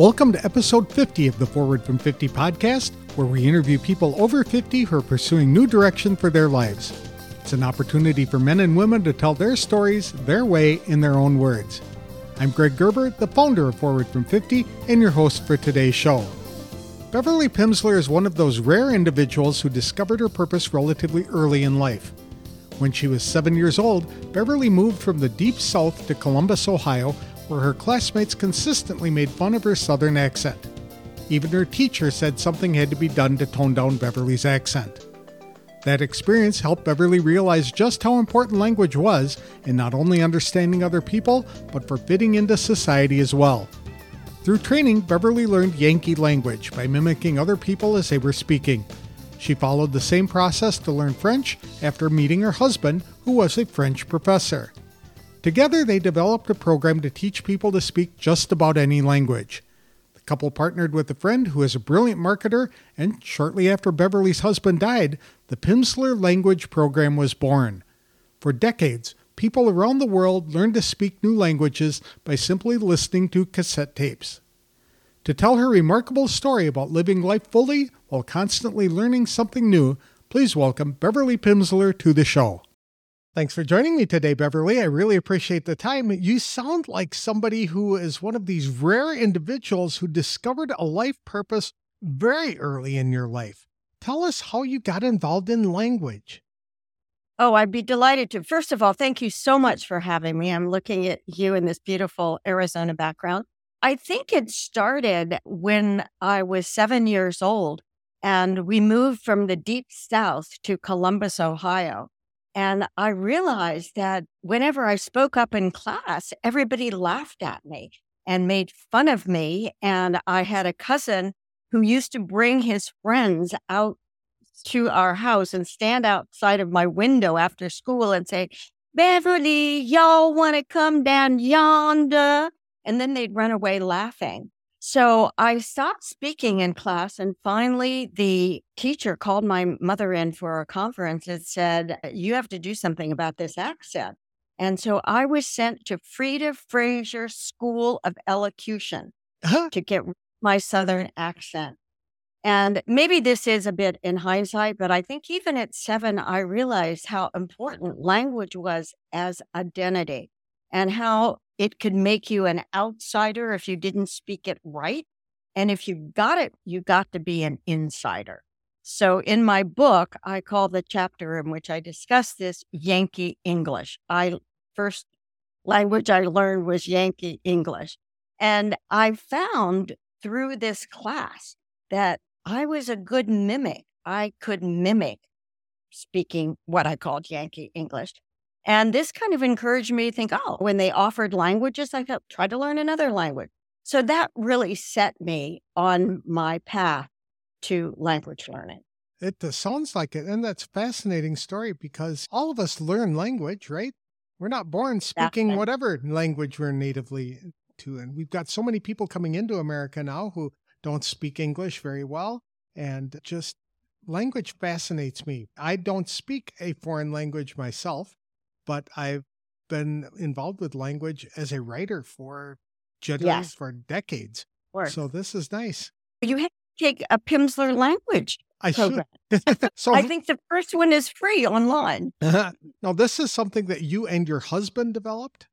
Welcome to episode 50 of the Forward from 50 podcast, where we interview people over 50 who are pursuing new direction for their lives. It's an opportunity for men and women to tell their stories their way in their own words. I'm Greg Gerber, the founder of Forward from 50, and your host for today's show. Beverly Pimsleur is one of those rare individuals who discovered her purpose relatively early in life. When she was seven years old, Beverly moved from the deep south to Columbus, Ohio, where her classmates consistently made fun of her southern accent. Even her teacher said something had to be done to tone down Beverly's accent. That experience helped Beverly realize just how important language was in not only understanding other people, but for fitting into society as well. Through training, Beverly learned Yankee language by mimicking other people as they were speaking. She followed the same process to learn French after meeting her husband, who was a French professor. Together, they developed a program to teach people to speak just about any language. The couple partnered with a friend who is a brilliant marketer, and shortly after Beverly's husband died, the Pimsleur Language Program was born. For decades, people around the world learned to speak new languages by simply listening to cassette tapes. To tell her remarkable story about living life fully while constantly learning something new, please welcome Beverly Pimsleur to the show. Thanks for joining me today, Beverly. I really appreciate the time. You sound like somebody who is one of these rare individuals who discovered a life purpose very early in your life. Tell us how you got involved in language. Oh, I'd be delighted to. First of all, thank you so much for having me. I'm looking at you in this beautiful Arizona background. I think it started when I was seven years old and we moved from the deep south to Columbus, Ohio. And I realized that whenever I spoke up in class, everybody laughed at me and made fun of me. And I had a cousin who used to bring his friends out to our house and stand outside of my window after school and say, Beverly, y'all want to come down yonder? And then they'd run away laughing. So I stopped speaking in class. And finally, the teacher called my mother in for a conference and said, You have to do something about this accent. And so I was sent to Freda Fraser School of Elocution uh-huh. to get my Southern accent. And maybe this is a bit in hindsight, but I think even at seven, I realized how important language was as identity and how it could make you an outsider if you didn't speak it right. And if you got it, you got to be an insider. So in my book, I call the chapter in which I discuss this Yankee English. I first language I learned was Yankee English. And I found through this class that I was a good mimic. I could mimic speaking what I called Yankee English. And this kind of encouraged me to think, oh, when they offered languages, I thought, try to learn another language. So that really set me on my path to language learning. It uh, sounds like it. And that's fascinating story because all of us learn language, right? We're not born speaking whatever language we're natively to. And we've got so many people coming into America now who don't speak English very well. And just language fascinates me. I don't speak a foreign language myself but I've been involved with language as a writer for yes. for decades. So this is nice. You have to take a Pimsleur language. I program. so I think the first one is free online. now, this is something that you and your husband developed?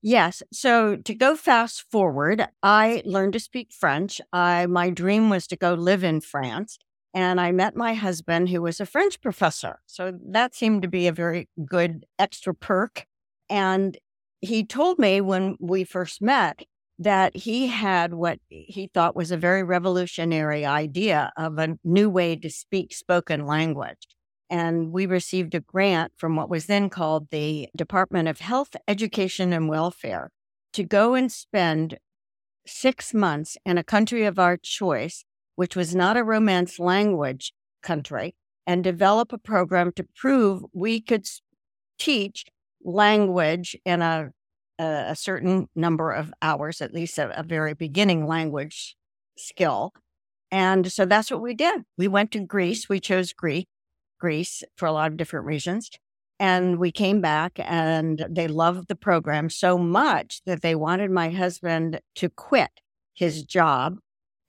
Yes. So to go fast forward, I learned to speak French. I my dream was to go live in France and I met my husband, who was a French professor. So that seemed to be a very good extra perk. And he told me when we first met that he had what he thought was a very revolutionary idea of a new way to speak spoken language. And we received a grant from what was then called the Department of Health, Education, and Welfare to go and spend six months in a country of our choice which was not a Romance language country, and develop a program to prove we could teach language in a, a, certain number of hours, at least a, a very beginning language skill. And so that's what we did. We went to Greece. We chose Greek, Greece for a lot of different reasons. And we came back and they loved the program so much that they wanted my husband to quit his job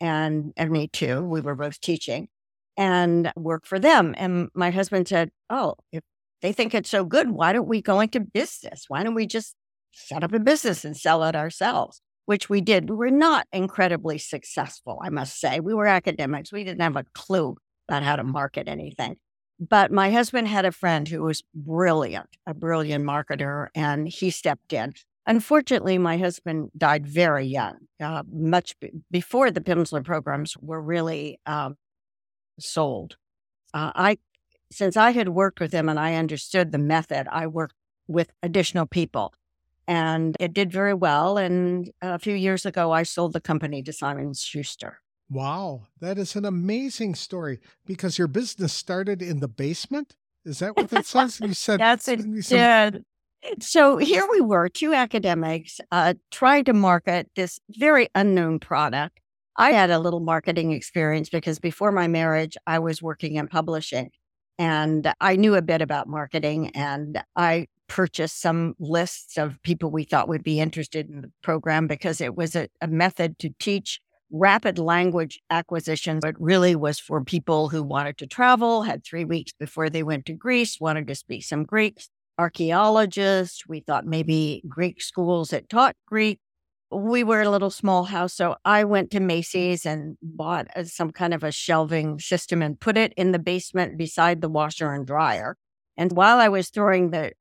and, and me too. We were both teaching and work for them. And my husband said, Oh, if they think it's so good, why don't we go into business? Why don't we just set up a business and sell it ourselves? Which we did. We were not incredibly successful, I must say. We were academics. We didn't have a clue about how to market anything. But my husband had a friend who was brilliant, a brilliant marketer, and he stepped in. Unfortunately, my husband died very young, uh, much b- before the Pimsleur programs were really um, sold. Uh, I, since I had worked with him and I understood the method, I worked with additional people, and it did very well. And a few years ago, I sold the company to Simon Schuster. Wow, that is an amazing story because your business started in the basement. Is that what that says? You said that's it. Did. So here we were, two academics, uh, trying to market this very unknown product. I had a little marketing experience because before my marriage, I was working in publishing and I knew a bit about marketing and I purchased some lists of people we thought would be interested in the program because it was a, a method to teach rapid language acquisition. It really was for people who wanted to travel, had three weeks before they went to Greece, wanted to speak some Greek, archaeologists. We thought maybe Greek schools that taught Greek. We were a little small house, so I went to Macy's and bought a, some kind of a shelving system and put it in the basement beside the washer and dryer. And while I was throwing the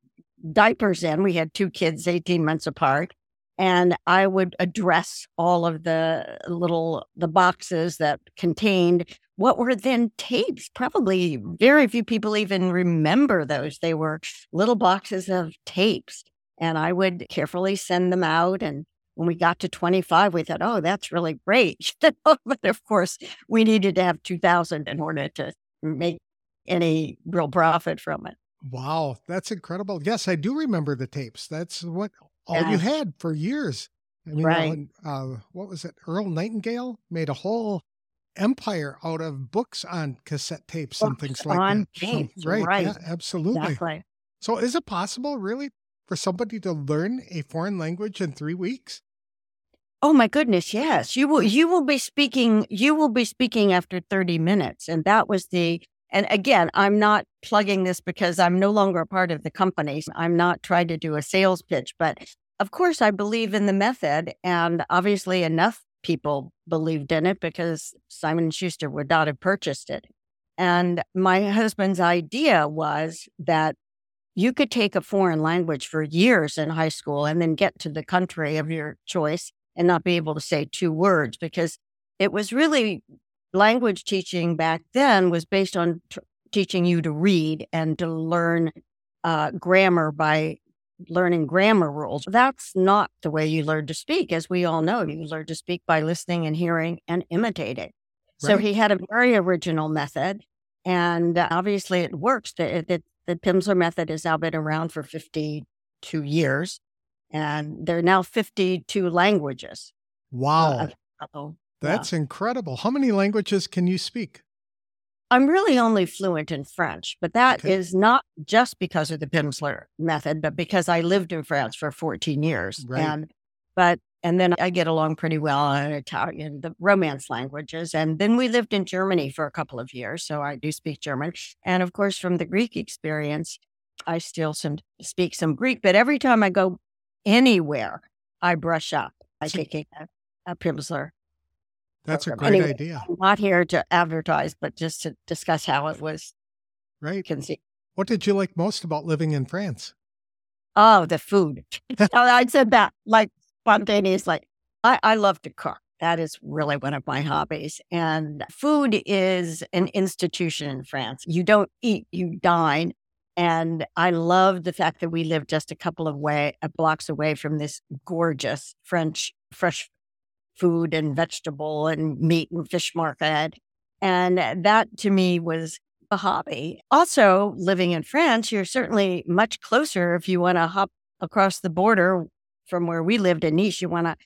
diapers in, we had two kids 18 months apart, and I would address all of the little the boxes that contained what were then tapes. Probably very few people even remember those. They were little boxes of tapes. And I would carefully send them out. And when we got to 25, we thought, oh, that's really great. but of course, we needed to have 2,000 in order to make any real profit from it. Wow, that's incredible. Yes, I do remember the tapes. That's what all yeah. you had for years. I mean, right. uh, what was it? Earl Nightingale made a whole empire out of books on cassette tapes books and things like that. Tapes, so, right, right. Yeah, absolutely. Exactly. So is it possible really for somebody to learn a foreign language in 3 weeks? Oh my goodness, yes. You will you will be speaking you will be speaking after 30 minutes and that was the and again, I'm not plugging this because I'm no longer a part of the company. I'm not trying to do a sales pitch, but of course I believe in the method and obviously enough people believed in it because Simon Schuster would not have purchased it. And my husband's idea was that you could take a foreign language for years in high school and then get to the country of your choice and not be able to say two words because it was really language teaching back then was based on t- teaching you to read and to learn uh, grammar by learning grammar rules. That's not the way you learn to speak. As we all know, you learn to speak by listening and hearing and imitating. Right. So he had a very original method. And obviously it works. The, the, the Pimsleur method has now been around for 52 years. And there are now 52 languages. Wow. Uh, That's yeah. incredible. How many languages can you speak? I'm really only fluent in French, but that okay. is not just because of the Pimsleur method, but because I lived in France for 14 years. Right. And but and then I get along pretty well in Italian, the Romance languages. And then we lived in Germany for a couple of years, so I do speak German. And of course, from the Greek experience, I still some speak some Greek. But every time I go anywhere, I brush up by taking a, a Pimsleur that's a great anyway, idea. I'm not here to advertise, but just to discuss how it was right. conceived. What did you like most about living in France? Oh, the food. Oh, I said that like spontaneously. I, I love to cook. That is really one of my hobbies. And food is an institution in France. You don't eat, you dine. And I love the fact that we live just a couple of way blocks away from this gorgeous French fresh food and vegetable and meat and fish market. And uh, that to me was a hobby. Also, living in France, you're certainly much closer if you want to hop across the border from where we lived in Nice. You want to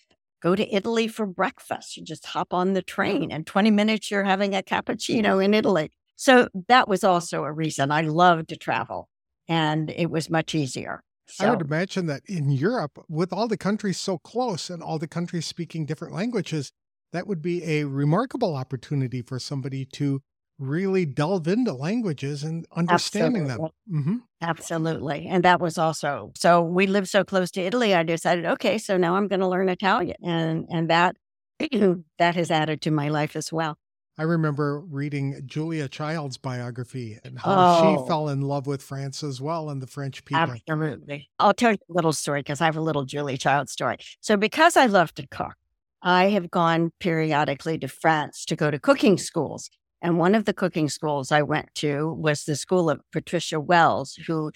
go to Italy for breakfast. You just hop on the train, and 20 minutes, you're having a cappuccino in Italy. So that was also a reason I loved to travel, and it was much easier. So, I would imagine that in Europe, with all the countries so close and all the countries speaking different languages, that would be a remarkable opportunity for somebody to really delve into languages and understanding Absolutely. them. hmm Absolutely. And that was also so we live so close to Italy, I decided, okay, so now I'm going to learn Italian. And and that that has added to my life as well. I remember reading Julia Child's biography and how Oh. she fell in love with France as well and the French people. Absolutely. I'll tell you a little story because I have a little Julie Child story. So, because I love to cook, I have gone periodically to France to go to cooking schools. And one of the cooking schools I went to was the school of Patricia Wells, who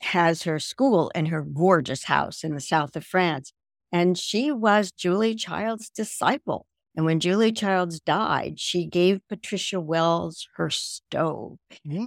has her school in her gorgeous house in the south of France. And she was Julie Child's disciple. And when Julie Childs died, she gave Patricia Wells her stove.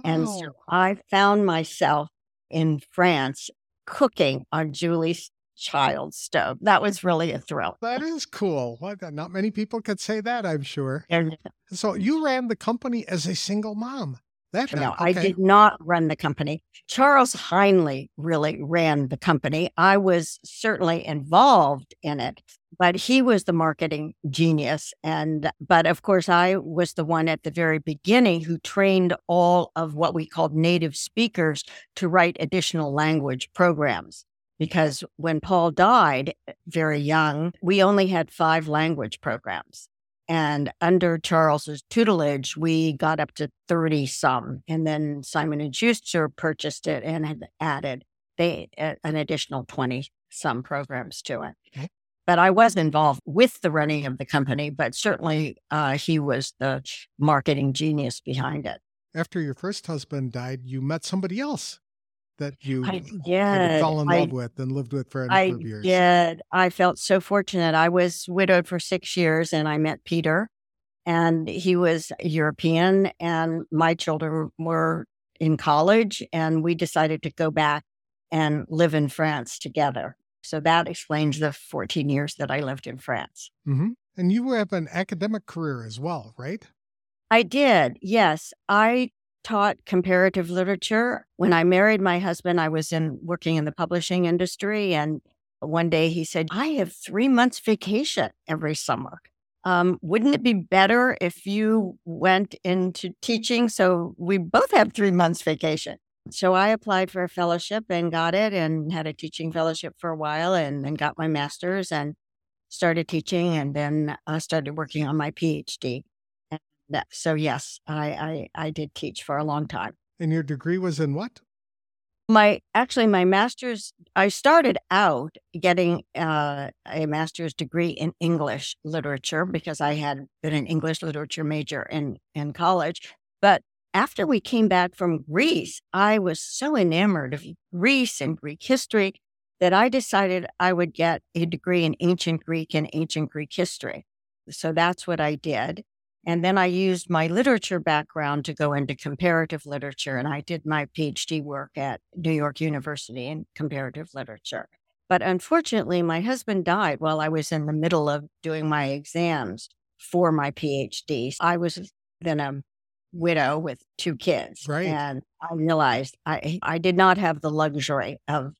And so I found myself in France cooking on Julie's Child's stove. That was really a thrill. That is cool. Not many people could say that, I'm sure. And So you ran the company as a single mom. That no, okay. I did not run the company. Charles Heinle really ran the company. I was certainly involved in it, but he was the marketing genius. And, but of course, I was the one at the very beginning who trained all of what we called native speakers to write additional language programs. Because when Paul died eh, very young, we only had five language programs. And under Charles's tutelage, we got up to 30 some. And then Simon and Schuster purchased it and had added they an additional 20 some programs to it. Okay. But I was involved with the running of the company, but certainly uh, he was the marketing genius behind it. After your first husband died, you met somebody else that you I did. fell in I love with and lived with for a I number of years. did. I felt so fortunate. I was widowed for six years and I met Peter, and he was European, and my children were in college, and we decided to go back and live in France together. So that explains the 14 years that I lived in France. hmm And you have an academic career as well, right? I did. Yes. I taught comparative literature. When I married my husband, I was in working in the publishing industry and one day he said, "I have 3 months vacation every summer. Um, wouldn't it be better if you went into teaching so we both have 3 months vacation?" So I applied for a fellowship and got it and had a teaching fellowship for a while and then got my master's and started teaching and then uh, started working on my PhD. So yes, I, I I did teach for a long time. And your degree was in what? My actually my master's I started out getting uh, a master's degree in English literature because I had been an English literature major in in college. But after we came back from Greece, I was so enamored of Greece and Greek history that I decided I would get a degree in ancient Greek and ancient Greek history. So that's what I did. And then I used my literature background to go into comparative literature. And I did my PhD work at New York University in comparative literature. But unfortunately, my husband died while I was in the middle of doing my exams for my PhD. I was then a widow with two kids. Right. And I realized I, I did not have the luxury of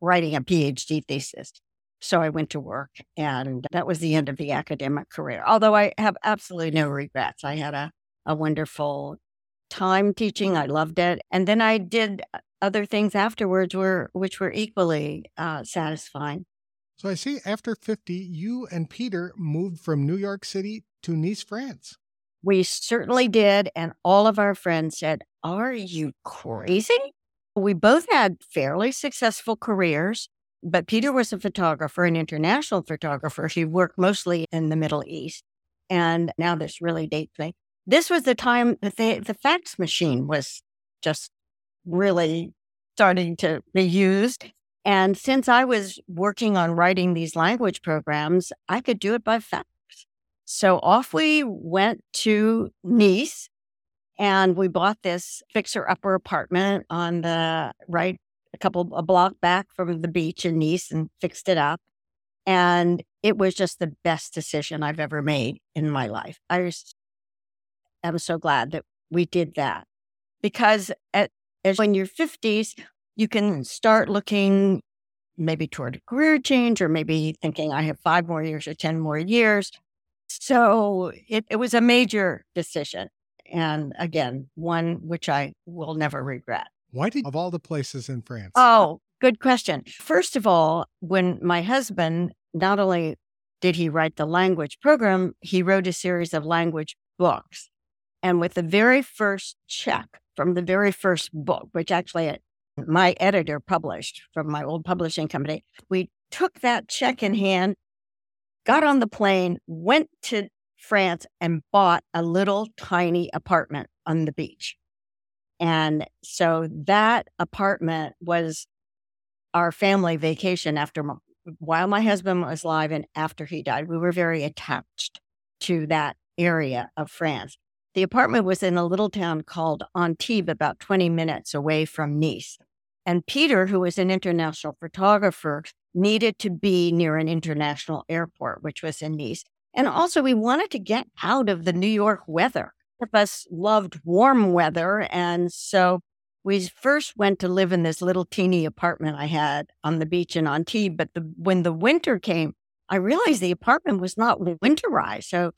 writing a PhD thesis. So I went to work, and that was the end of the academic career. Although I have absolutely no regrets. I had a, a wonderful time teaching. I loved it. And then I did other things afterwards were which were equally uh, satisfying. So I see after 50, you and Peter moved from New York City to Nice, France. We certainly did. And all of our friends said, Are you crazy? We both had fairly successful careers, but Peter was a photographer, an international photographer. He worked mostly in the Middle East. And now this really dates me. This was the time that they, the fax machine was just really starting to be used. And since I was working on writing these language programs, I could do it by fax. So off we went to Nice and we bought this fixer upper apartment on the right, a couple, a block back from the beach in Nice and fixed it up. And it was just the best decision I've ever made in my life. I just am so glad that we did that because at, as when you're 50s, you can start looking maybe toward a career change or maybe thinking I have five more years or 10 more years. So it, it was a major decision. And again, one which I will never regret. Why did, of all the places in France? Oh, good question. First of all, when my husband, not only did he write the language program, he wrote a series of language books. And with the very first check from the very first book, which actually my editor published from my old publishing company, we took that check in hand, got on the plane, went to France, and bought a little tiny apartment on the beach. And so that apartment was our family vacation after while my husband was alive and after he died. We were very attached to that area of France. The apartment was in a little town called Antibes, about 20 minutes away from Nice. And Peter, who was an international photographer, needed to be near an international airport, which was in Nice. And also, we wanted to get out of the New York weather. Of us loved warm weather. And so we first went to live in this little teeny apartment I had on the beach in Antibes. But the, when the winter came, I realized the apartment was not winterized. So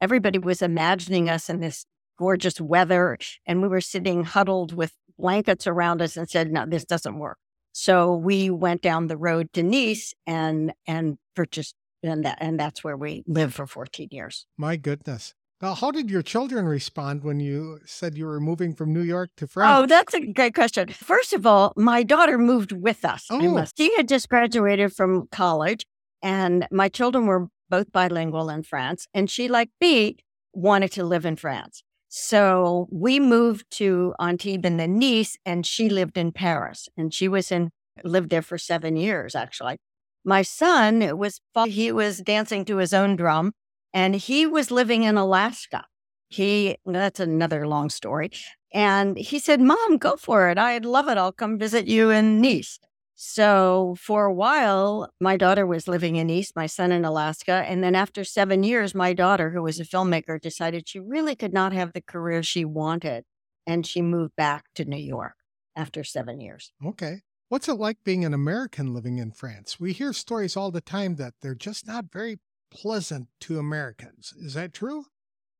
everybody was imagining us in this gorgeous weather. And we were sitting huddled with blankets around us and said, no, this doesn't work. So we went down the road to Nice and and purchased and that and that's where we lived for 14 years. My goodness. Now, how did your children respond when you said you were moving from New York to France? Oh, that's a great question. First of all, my daughter moved with us. Oh. She had just graduated from college, and my children were both bilingual in France. And she, like me, wanted to live in France. So we moved to Antibes and then Nice, and she lived in Paris. And she was in, lived there for seven years, actually. My son was, he was dancing to his own drum, and he was living in Alaska. He, that's another long story. And he said, Mom, go for it. I'd love it. I'll come visit you in Nice. So for a while, my daughter was living in East, my son in Alaska. And then after seven years, my daughter, who was a filmmaker, decided she really could not have the career she wanted. And she moved back to New York after seven years. Okay. What's it like being an American living in France? We hear stories all the time that they're just not very pleasant to Americans. Is that true?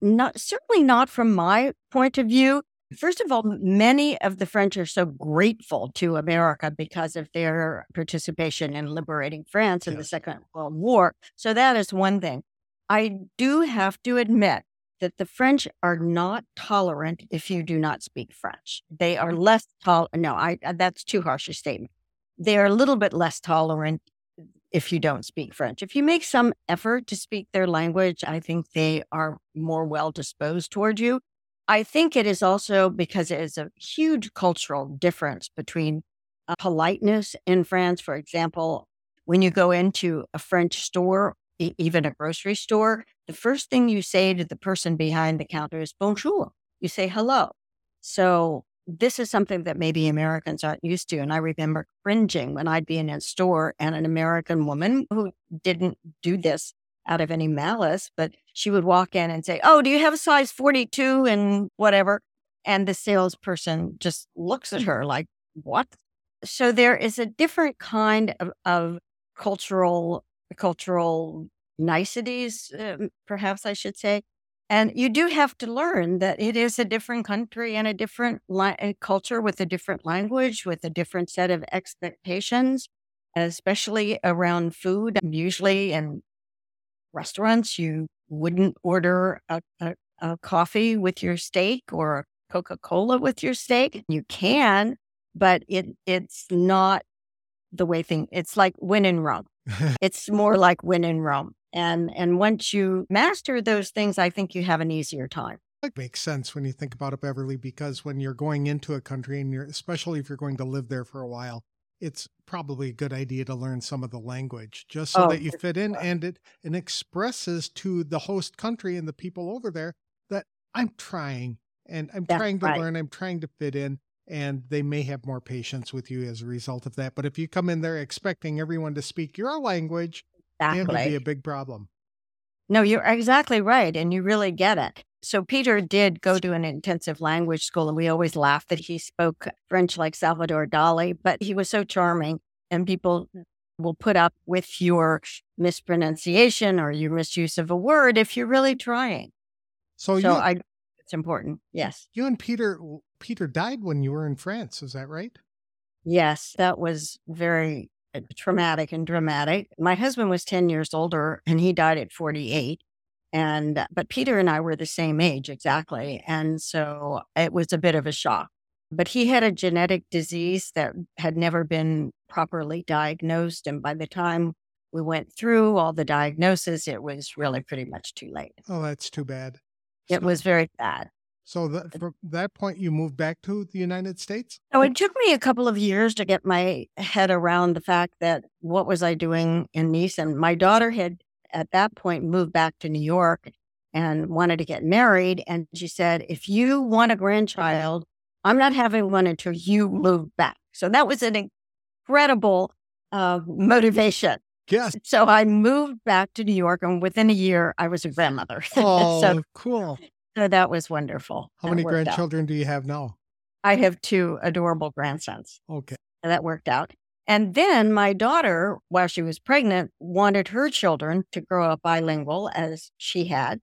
Not certainly not from my point of view. First of all, many of the French are so grateful to America because of their participation in liberating France in yes. the Second World War. So that is one thing. I do have to admit that the French are not tolerant if you do not speak French. They are less tolerant. No, I that's too harsh a statement. They are a little bit less tolerant if you don't speak French. If you make some effort to speak their language, I think they are more well disposed toward you. I think it is also because it is a huge cultural difference between uh, politeness in France. For example, when you go into a French store, even a grocery store, the first thing you say to the person behind the counter is bonjour. You say hello. So this is something that maybe Americans aren't used to. And I remember cringing when I'd be in a store and an American woman who didn't do this out of any malice, but she would walk in and say, Oh, do you have a size 42 and whatever? And the salesperson just looks at her like, What? So there is a different kind of, of cultural, cultural niceties, uh, perhaps I should say. And you do have to learn that it is a different country and a different li- eh, culture with a different language, with a different set of expectations, especially around food. Usually in restaurants, you wouldn't order a, a, a coffee with your steak or a Coca Cola with your steak. You can, but it it's not the way thing. It's like when in Rome. it's more like when in Rome. And and once you master those things, I think you have an easier time. That makes sense when you think about it, Beverly, because when you're going into a country and you're especially if you're going to live there for a while, it's probably a good idea to learn some of the language just so oh, that you fit in and it and expresses to the host country and the people over there that I'm trying and I'm That's trying to right. learn, I'm trying to fit in and they may have more patience with you as a result of that. But if you come in there expecting everyone to speak your language, exactly. it would be a big problem. No, you're exactly right. And you really get it. So Peter did go to an intensive language school, and we always laugh that he spoke French like Salvador Dali, but he was so charming, and people will put up with your mispronunciation or your misuse of a word if you're really trying. So, So you, I it's important. Yes. you and Peter Peter died when you were in France. Is that right? Yes, that was very traumatic and dramatic. My husband was 10 years older and he died at 48. And, uh, but Peter and I were the same age exactly. And so it was a bit of a shock. But he had a genetic disease that had never been properly diagnosed. And by the time we went through all the diagnosis, it was really pretty much too late. Oh, that's too bad. It So- was very bad. So that, from that point, you moved back to the United States. Oh, it took me a couple of years to get my head around the fact that what was I doing in Nice? And my daughter had at that point moved back to New York and wanted to get married. And she said, if you want a grandchild, I'm not having one until you move back. So that was an incredible uh, motivation. Yes. So I moved back to New York, and within a year, I was a grandmother. Oh, so, cool. So that was wonderful. How That many worked out. grandchildren do you have now? I have two adorable grandsons. Okay. That worked out. And then my daughter, while she was pregnant, wanted her children to grow up bilingual as she had.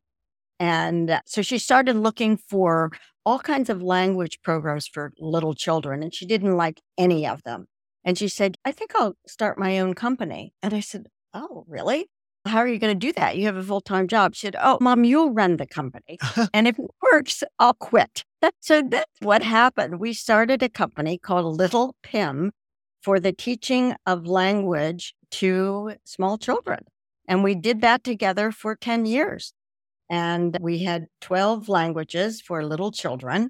And uh, so she started looking for all kinds of language programs for little children, and she didn't like any of them. And she said, I think I'll start my own company. And I said, Oh, really? How are you going to do that? You have a full time job. She said, Oh, mom, you'll run the company. and if it works, I'll quit. So that's what happened. We started a company called Little Pim for the teaching of language to small children. And we did that together for 10 years. And we had 12 languages for little children.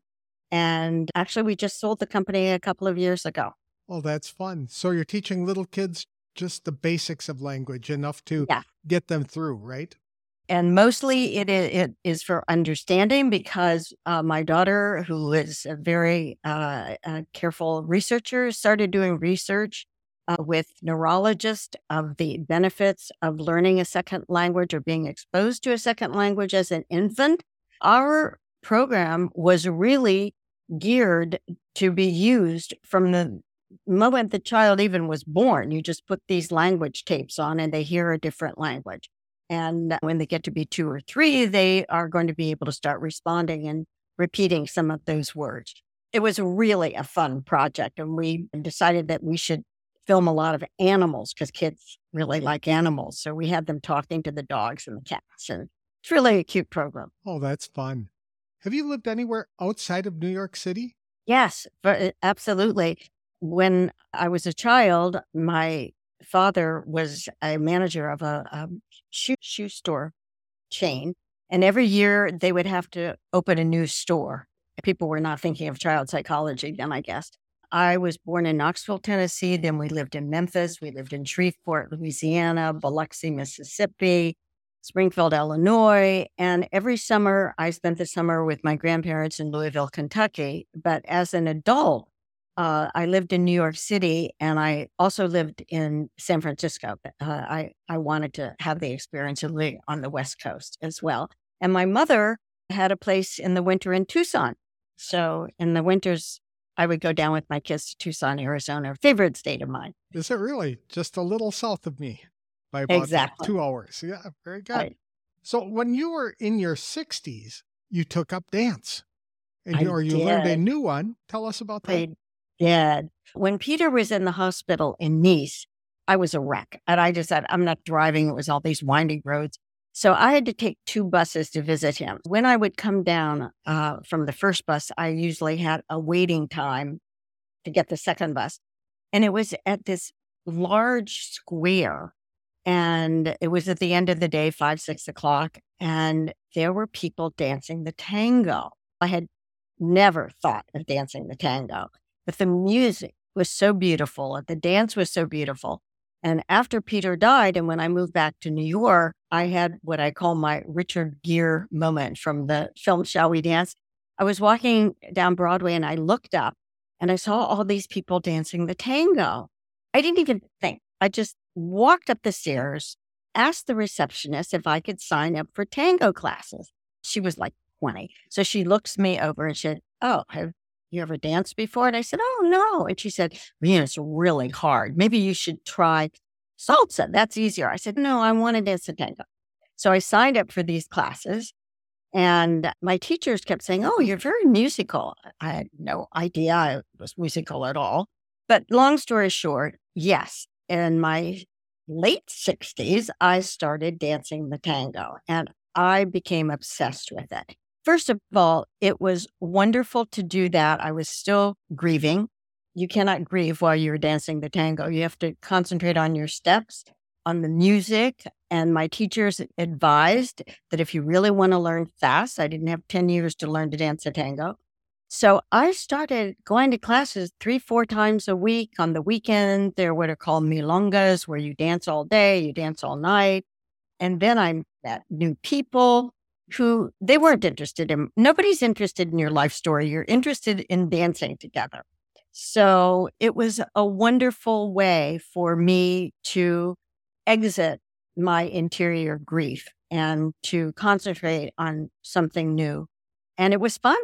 And actually, we just sold the company a couple of years ago. Oh, that's fun. So you're teaching little kids just the basics of language, enough to Yeah. get them through, right? and mostly it is, it is for understanding because uh, my daughter, who is a very uh, uh, careful researcher, started doing research uh, with neurologists of the benefits of learning a second language or being exposed to a second language as an infant. Our program was really geared to be used from the moment the child even was born. You just put these language tapes on and they hear a different language. And when they get to be two or three, they are going to be able to start responding and repeating some of those words. It was really a fun project. And we decided that we should film a lot of animals because kids really like animals. So we had them talking to the dogs and the cats. And it's really a cute program. Oh, that's fun. Have you lived anywhere outside of New York City? Yes, absolutely. When I was a child, my father was a manager of a, a shoe, shoe store chain. And every year they would have to open a new store. People were not thinking of child psychology then, I guess. I was born in Knoxville, Tennessee. Then we lived in Memphis. We lived in Shreveport, Louisiana, Biloxi, Mississippi, Springfield, Illinois. And every summer, I spent the summer with my grandparents in Louisville, Kentucky. But as an adult, uh, I lived in New York City and I also lived in San Francisco. Uh, I, I wanted to have the experience of living on the West Coast as well. And my mother had a place in the winter in Tucson. So in the winters, I would go down with my kids to Tucson, Arizona, favorite state of mine. Is it really just a little south of me by about Exactly. two hours? Yeah, very good. Right. So when you were in your 60s, you took up dance and I or you learned a new one. Tell us about that. I did. When Peter was in the hospital in Nice, I was a wreck. And I just said, I'm not driving. It was all these winding roads. So I had to take two buses to visit him. When I would come down uh, from the first bus, I usually had a waiting time to get the second bus. And it was at this large square. And it was at the end of the day, five, six o'clock. And there were people dancing the tango. I had never thought of dancing the tango, but the music was so beautiful and the dance was so beautiful. And after Peter died, and when I moved back to New York, I had what I call my Richard Gere moment from the film Shall We Dance. I was walking down Broadway and I looked up and I saw all these people dancing the tango. I didn't even think. I just walked up the stairs, asked the receptionist if I could sign up for tango classes. She was like 20. So she looks me over and said, Oh, have you ever danced before? And I said, Oh, no. And she said, Man, it's really hard. Maybe you should try salsa. That's easier. I said, no, I want to dance the tango. So I signed up for these classes and my teachers kept saying, Oh, you're very musical. I had no idea I was musical at all. But long story short, yes, in my late 60s, I started dancing the tango and I became obsessed with it. First of all, it was wonderful to do that. I was still grieving. You cannot grieve while you're dancing the tango. You have to concentrate on your steps, on the music. And my teachers advised that if you really want to learn fast, I didn't have 10 years to learn to dance a tango. So I started going to classes three, four times a week. On the weekend, there were what are called milongas, where you dance all day, you dance all night. And then I met new people who they weren't interested in. Nobody's interested in your life story. You're interested in dancing together. So it was a wonderful way for me to exit my interior grief and to concentrate on something new. And it was fun.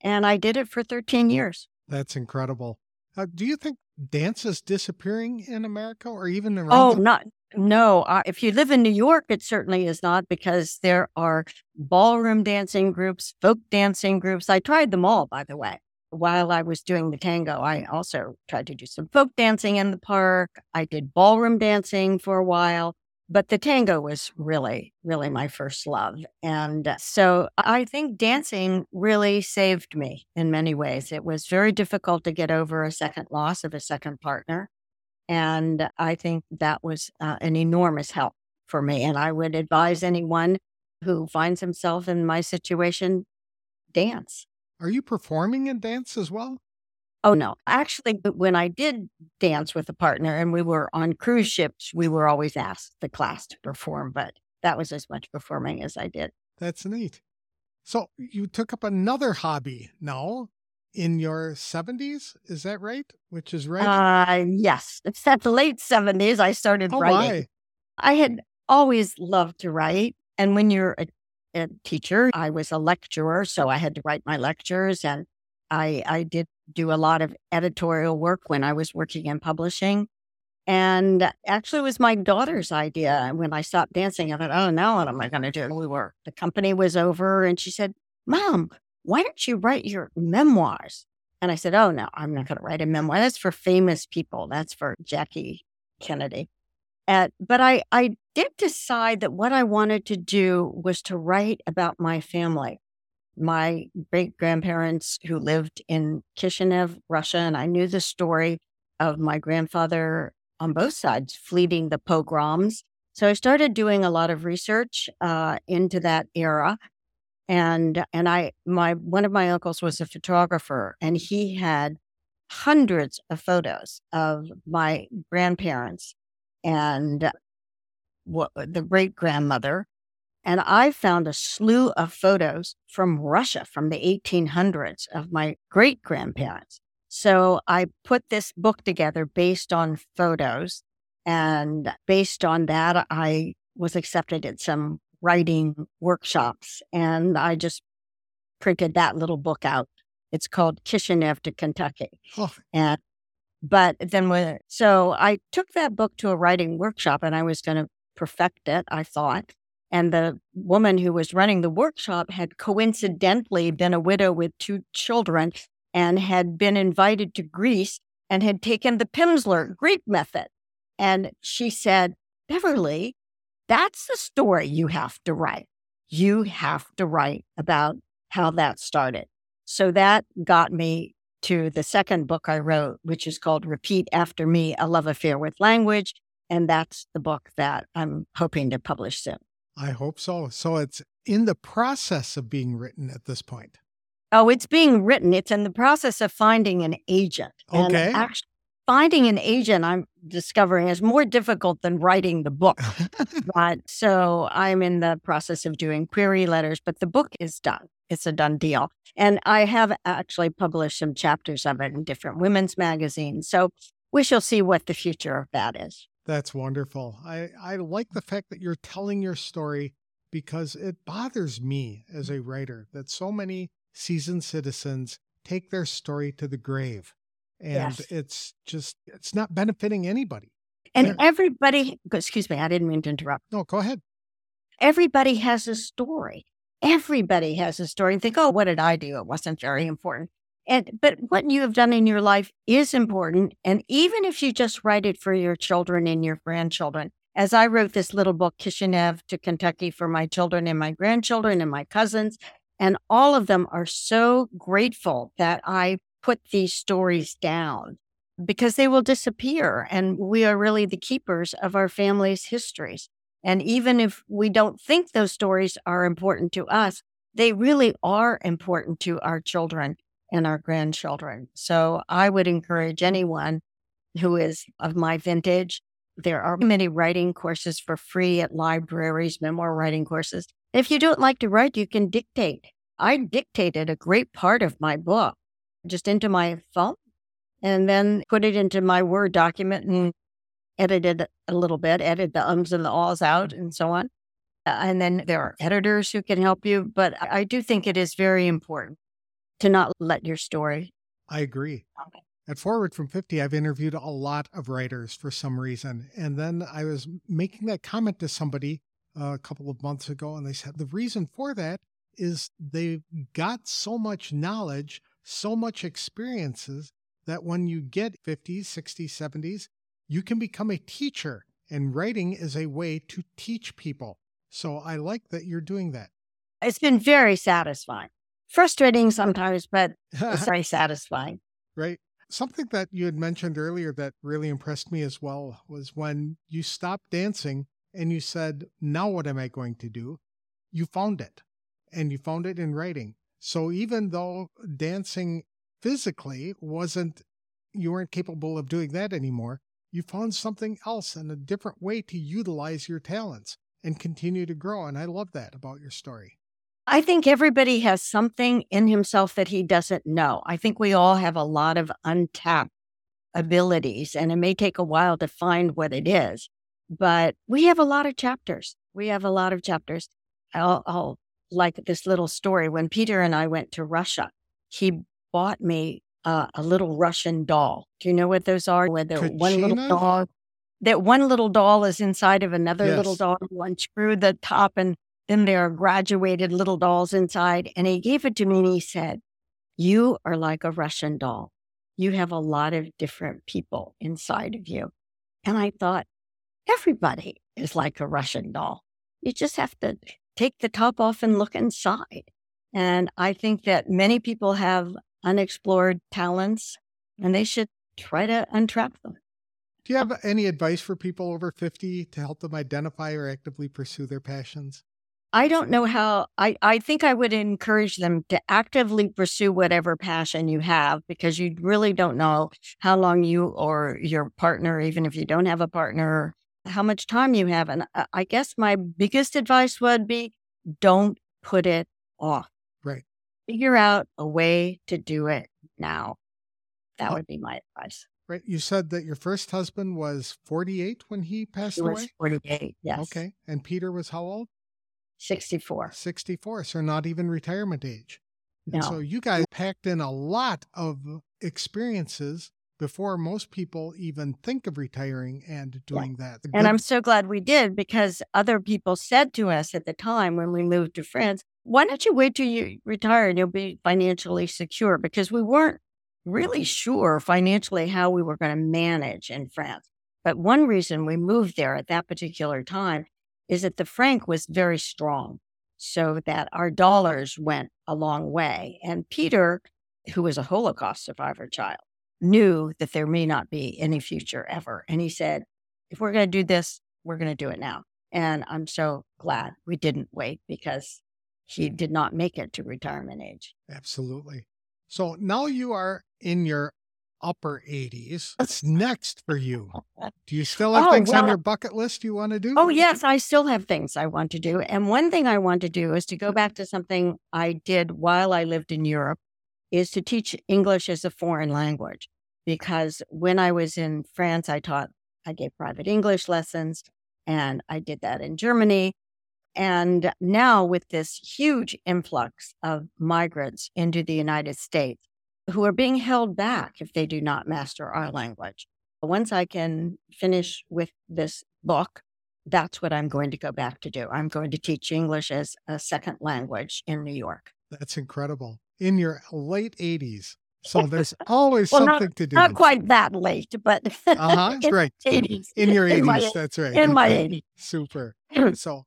And I did it for 13 years. That's incredible. Uh, do you think dance is disappearing in America or even around? Oh, the- not. No, uh, if you live in New York, it certainly is not because there are ballroom dancing groups, folk dancing groups. I tried them all, by the way. While I was doing the tango, I also tried to do some folk dancing in the park. I did ballroom dancing for a while, but the tango was really, really my first love. And so I think dancing really saved me in many ways. It was very difficult to get over a second loss of a second partner. And I think that was uh, an enormous help for me. And I would advise anyone who finds himself in my situation dance. Are you performing in dance as well? Oh, no. Actually, when I did dance with a partner and we were on cruise ships, we were always asked the class to perform, but that was as much performing as I did. That's neat. So you took up another hobby now in your 70s. Is that right? Which is right. Uh, yes. It's at the late 70s, I started oh, writing. my. I had always loved to write. And when you're a, a teacher, I was a lecturer, so I had to write my lectures. And I, I did do a lot of editorial work when I was working in publishing. And actually, it was my daughter's idea. And when I stopped dancing, I thought, oh, now what am I going to do? We were, the company was over. And she said, Mom, why don't you write your memoirs? And I said, oh, no, I'm not going to write a memoir. That's for famous people. That's for Jackie Kennedy. But I, I did decide that what I wanted to do was to write about my family, my great grandparents who lived in Kishinev, Russia. And I knew the story of my grandfather on both sides fleeing the pogroms. So I started doing a lot of research uh, into that era. And and I my one of my uncles was a photographer and he had hundreds of photos of my grandparents and what the great grandmother. And I found a slew of photos from Russia from the 1800s of my great grandparents. So I put this book together based on photos. And based on that, I was accepted at some writing workshops. And I just printed that little book out. It's called Kishinev to Kentucky. Oh, And but then when so I took that book to a writing workshop and I was going to perfect it, I thought. And the woman who was running the workshop had coincidentally been a widow with two children and had been invited to Greece and had taken the Pimsleur Greek method. And she said, Beverly, that's the story you have to write. You have to write about how that started. So that got me to the second book I wrote, which is called Repeat After Me A Love Affair with Language. And that's the book that I'm hoping to publish soon. I hope so. So it's in the process of being written at this point. Oh, it's being written. It's in the process of finding an agent. And Okay. actually, finding an agent, I'm discovering is more difficult than writing the book. but so I'm in the process of doing query letters, but the book is done. It's a done deal. And I have actually published some chapters of it in different women's magazines. So we shall see what the future of that is. That's wonderful. I, I like the fact that you're telling your story because it bothers me as a writer that so many seasoned citizens take their story to the grave. And Yes. it's just, it's not benefiting anybody. And Yeah. everybody, excuse me, I didn't mean to interrupt. No, go ahead. Everybody has a story. Everybody has a story. And think, oh, what did I do? It wasn't very important. And but what you have done in your life is important. And even if you just write it for your children and your grandchildren, as I wrote this little book, Kishinev to Kentucky for my children and my grandchildren and my cousins, and all of them are so grateful that I put these stories down because they will disappear. And we are really the keepers of our family's histories. And even if we don't think those stories are important to us, they really are important to our children and our grandchildren. So I would encourage anyone who is of my vintage. There are many writing courses for free at libraries, memoir writing courses. If you don't like to write, you can dictate. I dictated a great part of my book just into my phone and then put it into my Word document and edited a little bit, edit the ums and the ahs out and so on. Uh, And then there are editors who can help you. But I do think it is very important to not let your story. I agree. Okay. At Forward from 50, I've interviewed a lot of writers for some reason. And then I was making that comment to somebody uh, a couple of months ago, and they said the reason for that is they've got so much knowledge, so much experiences that when you get 50s, 60s, 70s, you can become a teacher. And writing is a way to teach people. So I like that you're doing that. It's been very satisfying. Frustrating sometimes, but it's very satisfying. right? Something that you had mentioned earlier that really impressed me as well was when you stopped dancing and you said, Now what am I going to do? You found it and you found it in writing. So even though dancing physically wasn't, you weren't capable of doing that anymore, you found something else and a different way to utilize your talents and continue to grow. And I love that about your story. I think everybody has something in himself that he doesn't know. I think we all have a lot of untapped abilities, and it may take a while to find what it is, but we have a lot of chapters. We have a lot of chapters. I'll, I'll like this little story. When Peter and I went to Russia, he bought me uh, a little Russian doll. Do you know what those are? Where the one little doll, that one little doll is inside of another little doll. You unscrew the top and then there are graduated little dolls inside. And he gave it to me and he said, You are like a Russian doll. You have a lot of different people inside of you. And I thought, everybody is like a Russian doll. You just have to take the top off and look inside. And I think that many people have unexplored talents and they should try to untrap them. Do you have any advice for people over 50 to help them identify or actively pursue their passions? I don't know how I, I think I would encourage them to actively pursue whatever passion you have because you really don't know how long you or your partner, even if you don't have a partner, how much time you have. And I- I guess my biggest advice would be don't put it off. Right. Figure out a way to do it now. That Oh. would be my advice. Right. You said that your first husband was 48 when he passed He was away. 48. Yes. Okay. And Peter was how old? 64. 64. So not even retirement age. And No. so you guys packed in a lot of experiences before most people even think of retiring and doing that. The And I'm so glad we did because other people said to us at the time when we moved to France, why don't you wait till you retire and you'll be financially secure? Because we weren't really sure financially how we were going to manage in France. But one reason we moved there at that particular time is that the franc was very strong, so that our dollars went a long way. And Peter, who was a Holocaust survivor child, knew that there may not be any future ever. And he said, if we're going to do this, we're going to do it now. And I'm so glad we didn't wait because he did not make it to retirement age. Absolutely. So now you are in your upper 80s. What's next for you? Do you still have Oh, things on your bucket list you want to do? Oh, yes, I still have things I want to do. And one thing I want to do is to go back to something I did while I lived in Europe is to teach English as a foreign language. Because when I was in France, I taught, I gave private English lessons and I did that in Germany. And now with this huge influx of migrants into the United States who are being held back if they do not master our language. once I can finish with this book, that's what I'm going to go back to do. I'm going to teach English as a second language in New York. That's incredible. In your late 80s. So there's always well, something not, to do. Not quite that late, but uh-huh, in right. 80s. In your 80s, in my, that's right. In my 80s. Super. so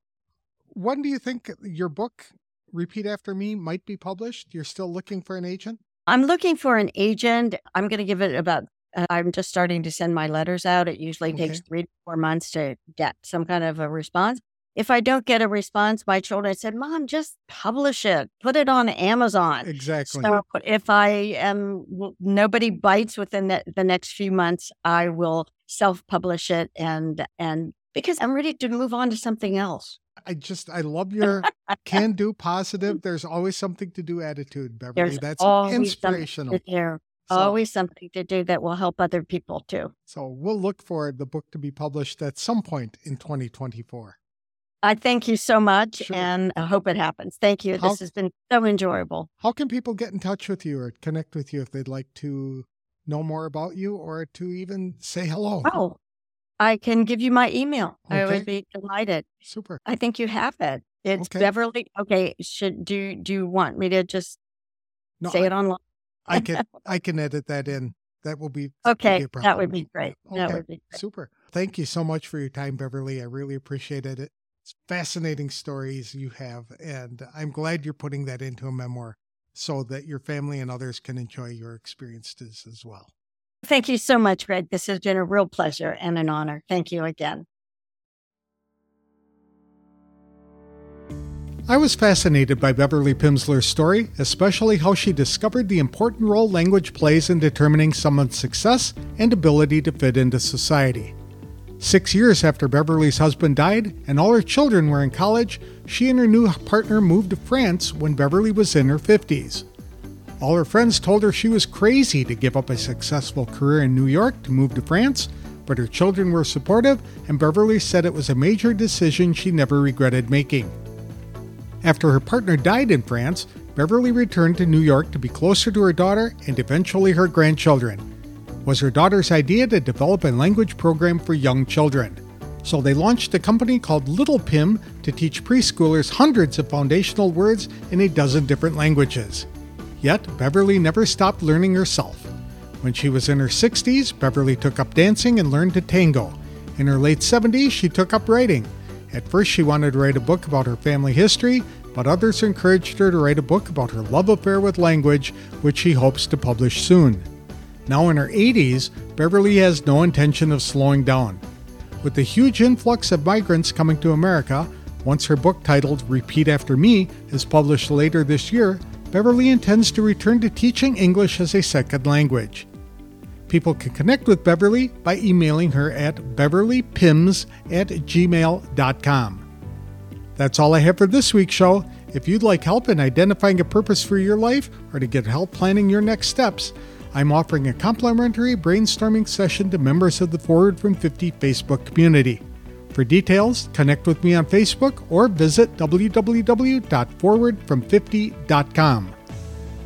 when do you think your book, Repeat After Me, might be published? You're still looking for an agent? I'm looking for an agent. I'm going to give it about uh, I'm just starting to send my letters out. It usually Okay. takes three to four months to get some kind of a response. If I don't get a response, my children I said, Mom, just publish it, put it on Amazon. Exactly. So if I am, nobody bites within the, the next few months, I will self publish it and, and because I'm ready to move on to something else. I just, I love your can do positive. There's always something to do attitude, Beverly. There's That's inspirational. something So, always something to do that will help other people too. so we'll look for the book to be published at some point in 2024. I thank you so much Sure. and I hope it happens. Thank you. How- This has been so enjoyable. How can people get in touch with you or connect with you if they'd like to know more about you or to even say hello? Oh, I can give you my email. I would be delighted. Super. I think you have it. It's Okay. Beverly. Okay. Should do do you want me to just No, say I, it online? I can I can edit that in. That will be Okay. a That would be great. That would be great. super. Thank you so much for your time, Beverly. I really appreciated it. Fascinating stories you have, and I'm glad you're putting that into a memoir so that your family and others can enjoy your experiences as well. Thank you so much, Greg. This has been a real pleasure and an honor. Thank you again. I was fascinated by Beverly Pimsleur's story, especially how she discovered the important role language plays in determining someone's success and ability to fit into society. Six years after Beverly's husband died and all her children were in college, she and her new partner moved to France when Beverly was in her 50s. All her friends told her she was crazy to give up a successful career in New York to move to France, but her children were supportive, and Beverly said it was a major decision she never regretted making. After her partner died in France, Beverly returned to New York to be closer to her daughter and eventually her grandchildren. Was her daughter's idea to develop a language program for young children. So they launched a company called Little Pim to teach preschoolers hundreds of foundational words in a dozen different languages. Yet, Beverly never stopped learning herself. When she was in her 60s, Beverly took up dancing and learned to tango. In her late 70s, she took up writing. At first, she wanted to write a book about her family history, but others encouraged her to write a book about her love affair with language, which she hopes to publish soon. Now in her 80s, Beverly has no intention of slowing down. With the huge influx of migrants coming to America, once her book titled Repeat After Me is published later this year, Beverly intends to return to teaching English as a second language. People can connect with Beverly by emailing her at beverlypims at gmail.com. That's all I have for this week's show. If you'd like help in identifying a purpose for your life or to get help planning your next steps, I'm offering a complimentary brainstorming session to members of the Forward from 50 Facebook community. For details, connect with me on Facebook or visit www.forwardfrom50.com.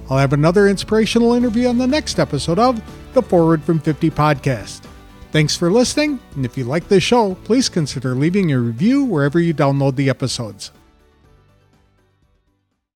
I'll have another inspirational interview on the next episode of the Forward from 50 podcast. Thanks for listening, and if you like this show, please consider leaving a review wherever you download the episodes.